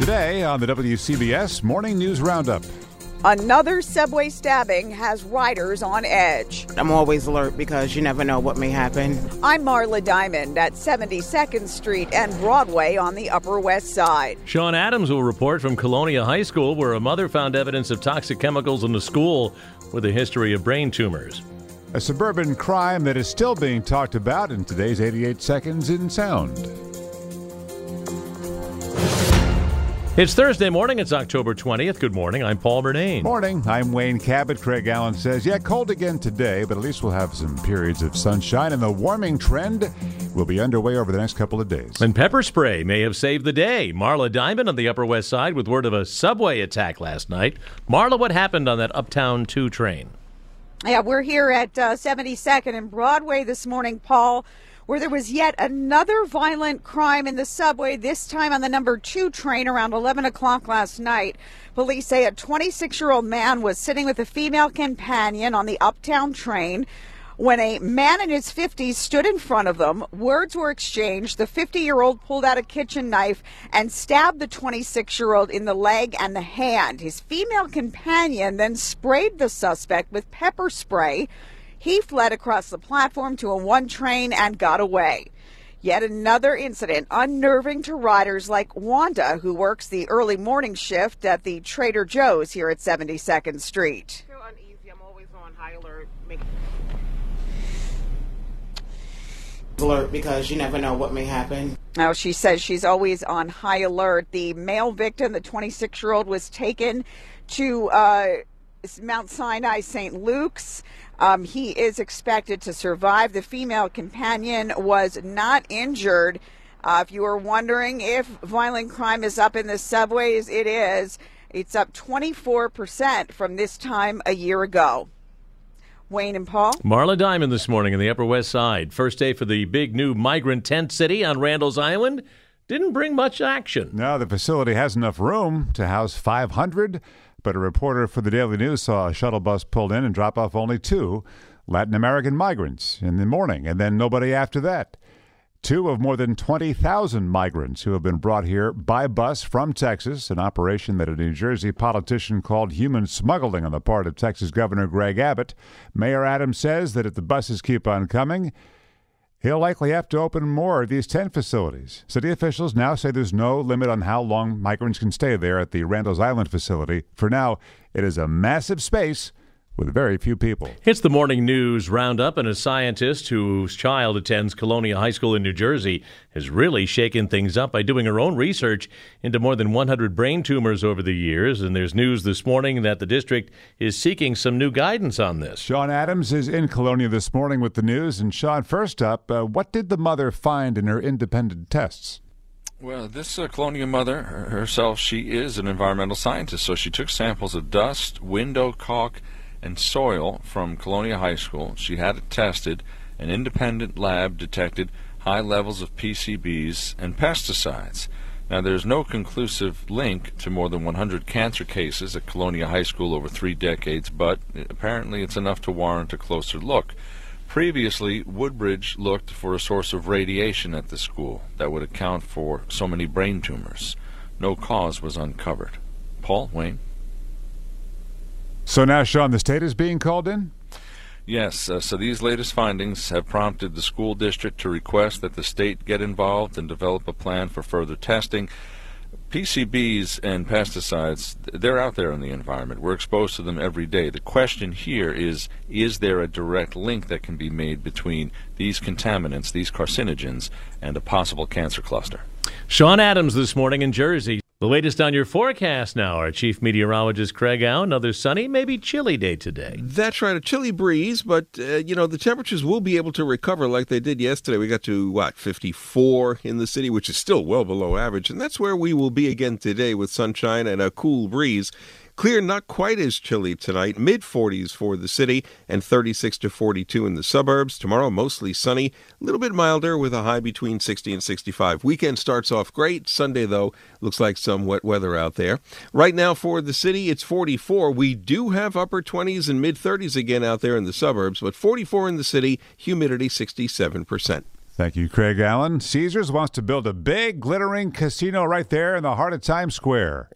Today on the WCBS Morning News Roundup. Another subway stabbing has riders on edge. I'm always alert because you never know what may happen. I'm Marla Diamond at 72nd Street and Broadway on the Upper West Side. Sean Adams will report from Colonia High School, where a mother found evidence of toxic chemicals in the school with a history of brain tumors. A suburban crime that is still being talked about in today's 88 Seconds in Sound. It's Thursday morning. It's October 20th. Good morning. I'm Paul Murnane. Morning. I'm Wayne Cabot. Craig Allen says, yeah, cold again today, but at least we'll have some periods of sunshine, and the warming trend will be underway over the next couple of days. And pepper spray may have saved the day. Marla Diamond on the Upper West Side with word of a subway attack last night. Marla, what happened on that Uptown 2 train? Yeah, we're here at uh, 72nd and Broadway this morning, Paul where there was yet another violent crime in the subway, this time on the number two train around 11 o'clock last night. Police say a 26 year old man was sitting with a female companion on the uptown train when a man in his 50s stood in front of them. Words were exchanged. The 50 year old pulled out a kitchen knife and stabbed the 26 year old in the leg and the hand. His female companion then sprayed the suspect with pepper spray. He fled across the platform to a one train and got away. Yet another incident unnerving to riders like Wanda, who works the early morning shift at the Trader Joe's here at 72nd Street. I feel uneasy. I'm always on high alert. Alert because you never know what may happen. Now, she says she's always on high alert. The male victim, the 26 year old, was taken to uh, Mount Sinai St. Luke's. Um, he is expected to survive. The female companion was not injured. Uh, if you were wondering if violent crime is up in the subways, it is. It's up 24% from this time a year ago. Wayne and Paul. Marla Diamond this morning in the Upper West Side. First day for the big new migrant tent city on Randall's Island. Didn't bring much action. No, the facility has enough room to house 500 but a reporter for the Daily News saw a shuttle bus pulled in and drop off only two Latin American migrants in the morning, and then nobody after that. Two of more than 20,000 migrants who have been brought here by bus from Texas, an operation that a New Jersey politician called human smuggling on the part of Texas Governor Greg Abbott. Mayor Adams says that if the buses keep on coming, He'll likely have to open more of these tent facilities. City officials now say there's no limit on how long migrants can stay there at the Randall's Island facility. For now, it is a massive space with very few people. It's the morning news roundup, and a scientist whose child attends Colonia High School in New Jersey has really shaken things up by doing her own research into more than 100 brain tumors over the years. And there's news this morning that the district is seeking some new guidance on this. Sean Adams is in Colonia this morning with the news. And Sean, first up, uh, what did the mother find in her independent tests? Well, this uh, Colonia mother herself, she is an environmental scientist, so she took samples of dust, window caulk, and soil from Colonia High School. She had it tested. An independent lab detected high levels of PCBs and pesticides. Now, there's no conclusive link to more than 100 cancer cases at Colonia High School over three decades, but apparently it's enough to warrant a closer look. Previously, Woodbridge looked for a source of radiation at the school that would account for so many brain tumors. No cause was uncovered. Paul, Wayne? So now, Sean, the state is being called in? Yes, uh, so these latest findings have prompted the school district to request that the state get involved and develop a plan for further testing. PCBs and pesticides, they're out there in the environment. We're exposed to them every day. The question here is is there a direct link that can be made between these contaminants, these carcinogens, and a possible cancer cluster? Sean Adams this morning in Jersey. The latest on your forecast now. Our chief meteorologist Craig Au. Another sunny, maybe chilly day today. That's right, a chilly breeze, but uh, you know the temperatures will be able to recover like they did yesterday. We got to what 54 in the city, which is still well below average, and that's where we will be again today with sunshine and a cool breeze. Clear, not quite as chilly tonight. Mid 40s for the city and 36 to 42 in the suburbs. Tomorrow, mostly sunny. A little bit milder with a high between 60 and 65. Weekend starts off great. Sunday, though, looks like some wet weather out there. Right now for the city, it's 44. We do have upper 20s and mid 30s again out there in the suburbs, but 44 in the city, humidity 67%. Thank you, Craig Allen. Caesars wants to build a big, glittering casino right there in the heart of Times Square.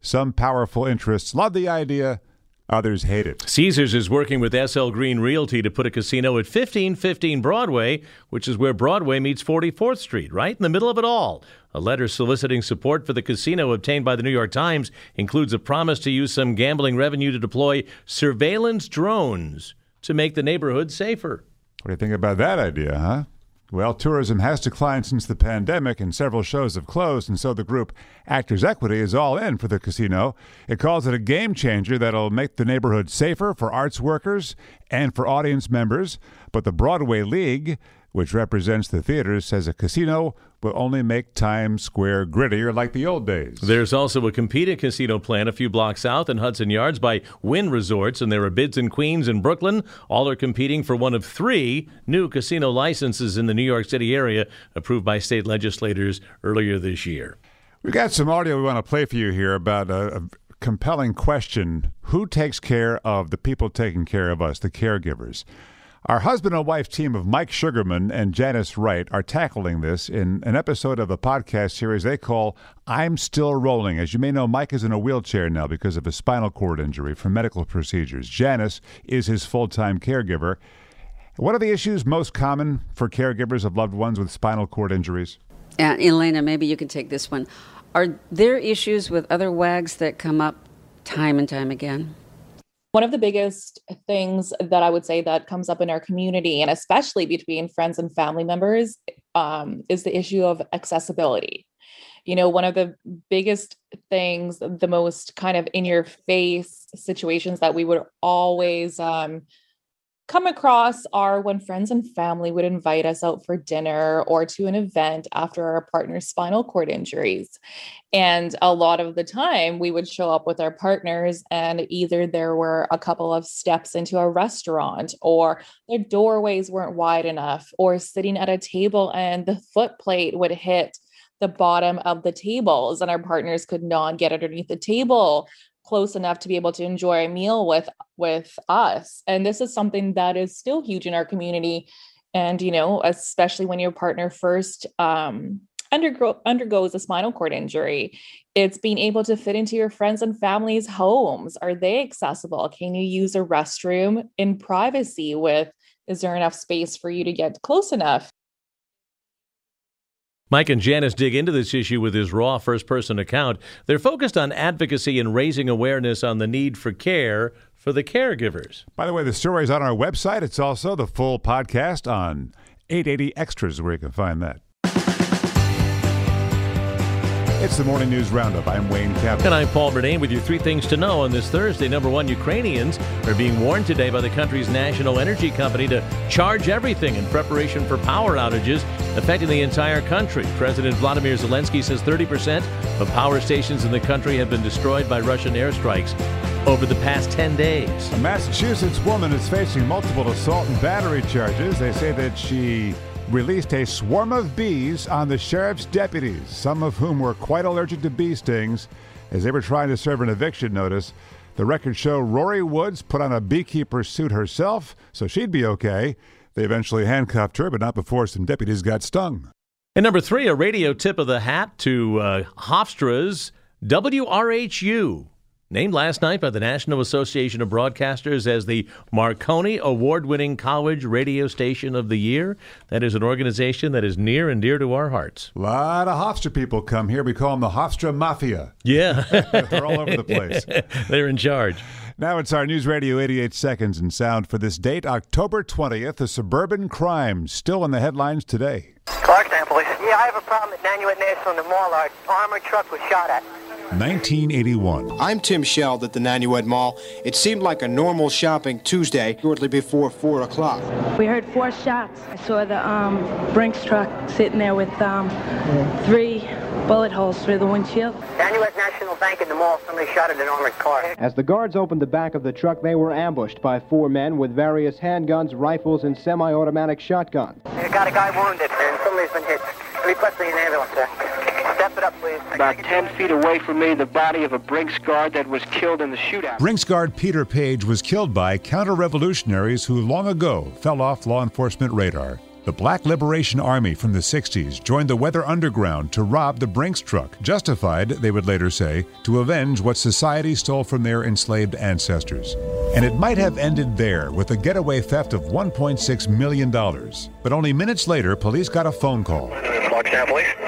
Some powerful interests love the idea, others hate it. Caesars is working with SL Green Realty to put a casino at 1515 Broadway, which is where Broadway meets 44th Street, right in the middle of it all. A letter soliciting support for the casino obtained by the New York Times includes a promise to use some gambling revenue to deploy surveillance drones to make the neighborhood safer. What do you think about that idea, huh? Well, tourism has declined since the pandemic, and several shows have closed, and so the group Actors Equity is all in for the casino. It calls it a game changer that'll make the neighborhood safer for arts workers and for audience members. But the Broadway League which represents the theaters, says a casino will only make Times Square grittier like the old days. There's also a competing casino plan a few blocks south in Hudson Yards by Wynn Resorts, and there are bids in Queens and Brooklyn. All are competing for one of three new casino licenses in the New York City area approved by state legislators earlier this year. We've got some audio we want to play for you here about a, a compelling question Who takes care of the people taking care of us, the caregivers? Our husband and wife team of Mike Sugarman and Janice Wright are tackling this in an episode of a podcast series they call I'm Still Rolling. As you may know, Mike is in a wheelchair now because of a spinal cord injury from medical procedures. Janice is his full time caregiver. What are the issues most common for caregivers of loved ones with spinal cord injuries? Uh, Elena, maybe you can take this one. Are there issues with other WAGs that come up time and time again? One of the biggest things that I would say that comes up in our community, and especially between friends and family members, um, is the issue of accessibility. You know, one of the biggest things, the most kind of in your face situations that we would always um, come across are when friends and family would invite us out for dinner or to an event after our partner's spinal cord injuries. And a lot of the time, we would show up with our partners, and either there were a couple of steps into a restaurant, or the doorways weren't wide enough, or sitting at a table and the foot plate would hit the bottom of the tables and our partners could not get underneath the table close enough to be able to enjoy a meal with with us. And this is something that is still huge in our community. And you know especially when your partner first um undergo undergoes a spinal cord injury it's being able to fit into your friends and family's homes. Are they accessible? Can you use a restroom in privacy with is there enough space for you to get close enough Mike and Janice dig into this issue with his raw first person account. They're focused on advocacy and raising awareness on the need for care for the caregivers. By the way, the story is on our website. It's also the full podcast on 880 Extras, where you can find that. It's the Morning News Roundup. I'm Wayne Cabot. And I'm Paul Murnane with your three things to know on this Thursday. Number one, Ukrainians are being warned today by the country's national energy company to charge everything in preparation for power outages affecting the entire country. President Vladimir Zelensky says 30% of power stations in the country have been destroyed by Russian airstrikes. over the past 10 days. A Massachusetts woman is facing multiple assault and battery charges. They say that she released a swarm of bees on the sheriff's deputies, some of whom were quite allergic to bee stings as they were trying to serve an eviction notice. The records show Rorie Woods put on a beekeeper suit herself, so she'd be okay. They eventually handcuffed her, but not before some deputies got stung. And number three, a radio tip of the hat to uh, Hofstra's WRHU named last night by the National Association of Broadcasters as the Marconi Award winning college radio station of the year. That is an organization that is near and dear to our hearts. A lot of Hofstra people come here. We call them the Hofstra Mafia. Yeah. They're all over the place. They're in charge. Now it's our News Radio 88 seconds in sound for this date, October 20th. A suburban crime still in the headlines today. Clarkstown Police. Yeah, I have a problem at Nanuet National in the mall. Our armored truck was shot at. 1981. I'm Tim Scheld at the Nanuet Mall. It seemed like a normal shopping Tuesday, shortly before 4 o'clock. We heard four shots. I saw the um, Brinks truck sitting there with um, three bullet holes through the windshield. Nanuet National Bank in the mall. Somebody shot at an armored car. As the guards opened the back of the truck, they were ambushed by four men with various handguns, rifles, and semi-automatic shotguns. They got a guy wounded, and somebody's been hit. Requesting an ambulance, sir. Step it up, please. About 10 feet away from me, the body of a Brinks guard that was killed in the shootout. Brinks guard Peter Paige was killed by counter revolutionaries who long ago fell off law enforcement radar. The Black Liberation Army from the 60s joined the Weather Underground to rob the Brinks truck, justified, they would later say, to avenge what society stole from their enslaved ancestors. And it might have ended there with a getaway theft of $1.6 million. But only minutes later, police got a phone call. Clarkstown Police.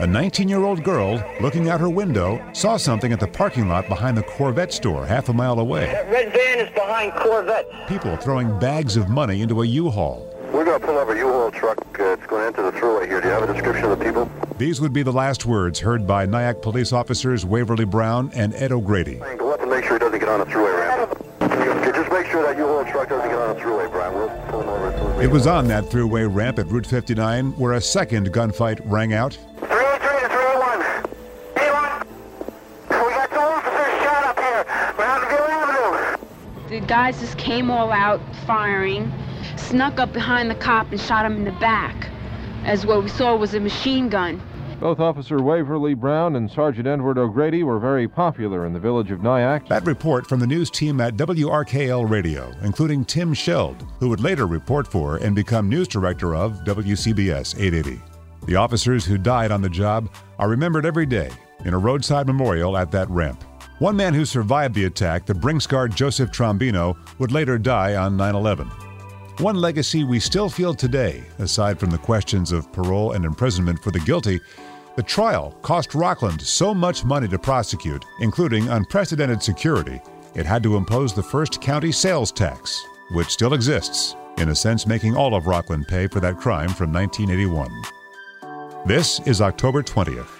A 19 year old girl, looking out her window, saw something at the parking lot behind the Corvette store half a mile away. That red van is behind Corvette. People throwing bags of money into a U Haul. We're going to pull over a U-Haul truck. Uh, it's going into the thruway here. Do you have a description of the people? These would be the last words heard by Nyack police officers Waverly Brown and Ed O'Grady. Go up and make sure he doesn't get on the thruway ramp. Okay, just make sure that U-Haul truck doesn't get on the thruway, Brian. We'll pull him over as soon as we It was on that Thruway ramp at Route 59 where a second gunfight rang out. 383 to 381. 81. We got two officers shot up here. Mountainview Avenue. The guys just came all out firing, snuck up behind the cop and shot him in the back. As what we saw was a machine gun. Both Officer Waverly Brown and Sergeant Edward O'Grady were very popular in the village of Nyack. That report from the news team at WRKL Radio, including Tim Scheld, who would later report for and become news director of WCBS 880. The officers who died on the job are remembered every day in a roadside memorial at that ramp. One man who survived the attack, the Brinks guard Joseph Trombino, would later die on 9 11. One legacy we still feel today, aside from the questions of parole and imprisonment for the guilty, the trial cost Rockland so much money to prosecute, including unprecedented security, it had to impose the first county sales tax, which still exists, in a sense making all of Rockland pay for that crime from 1981. This is October 20th.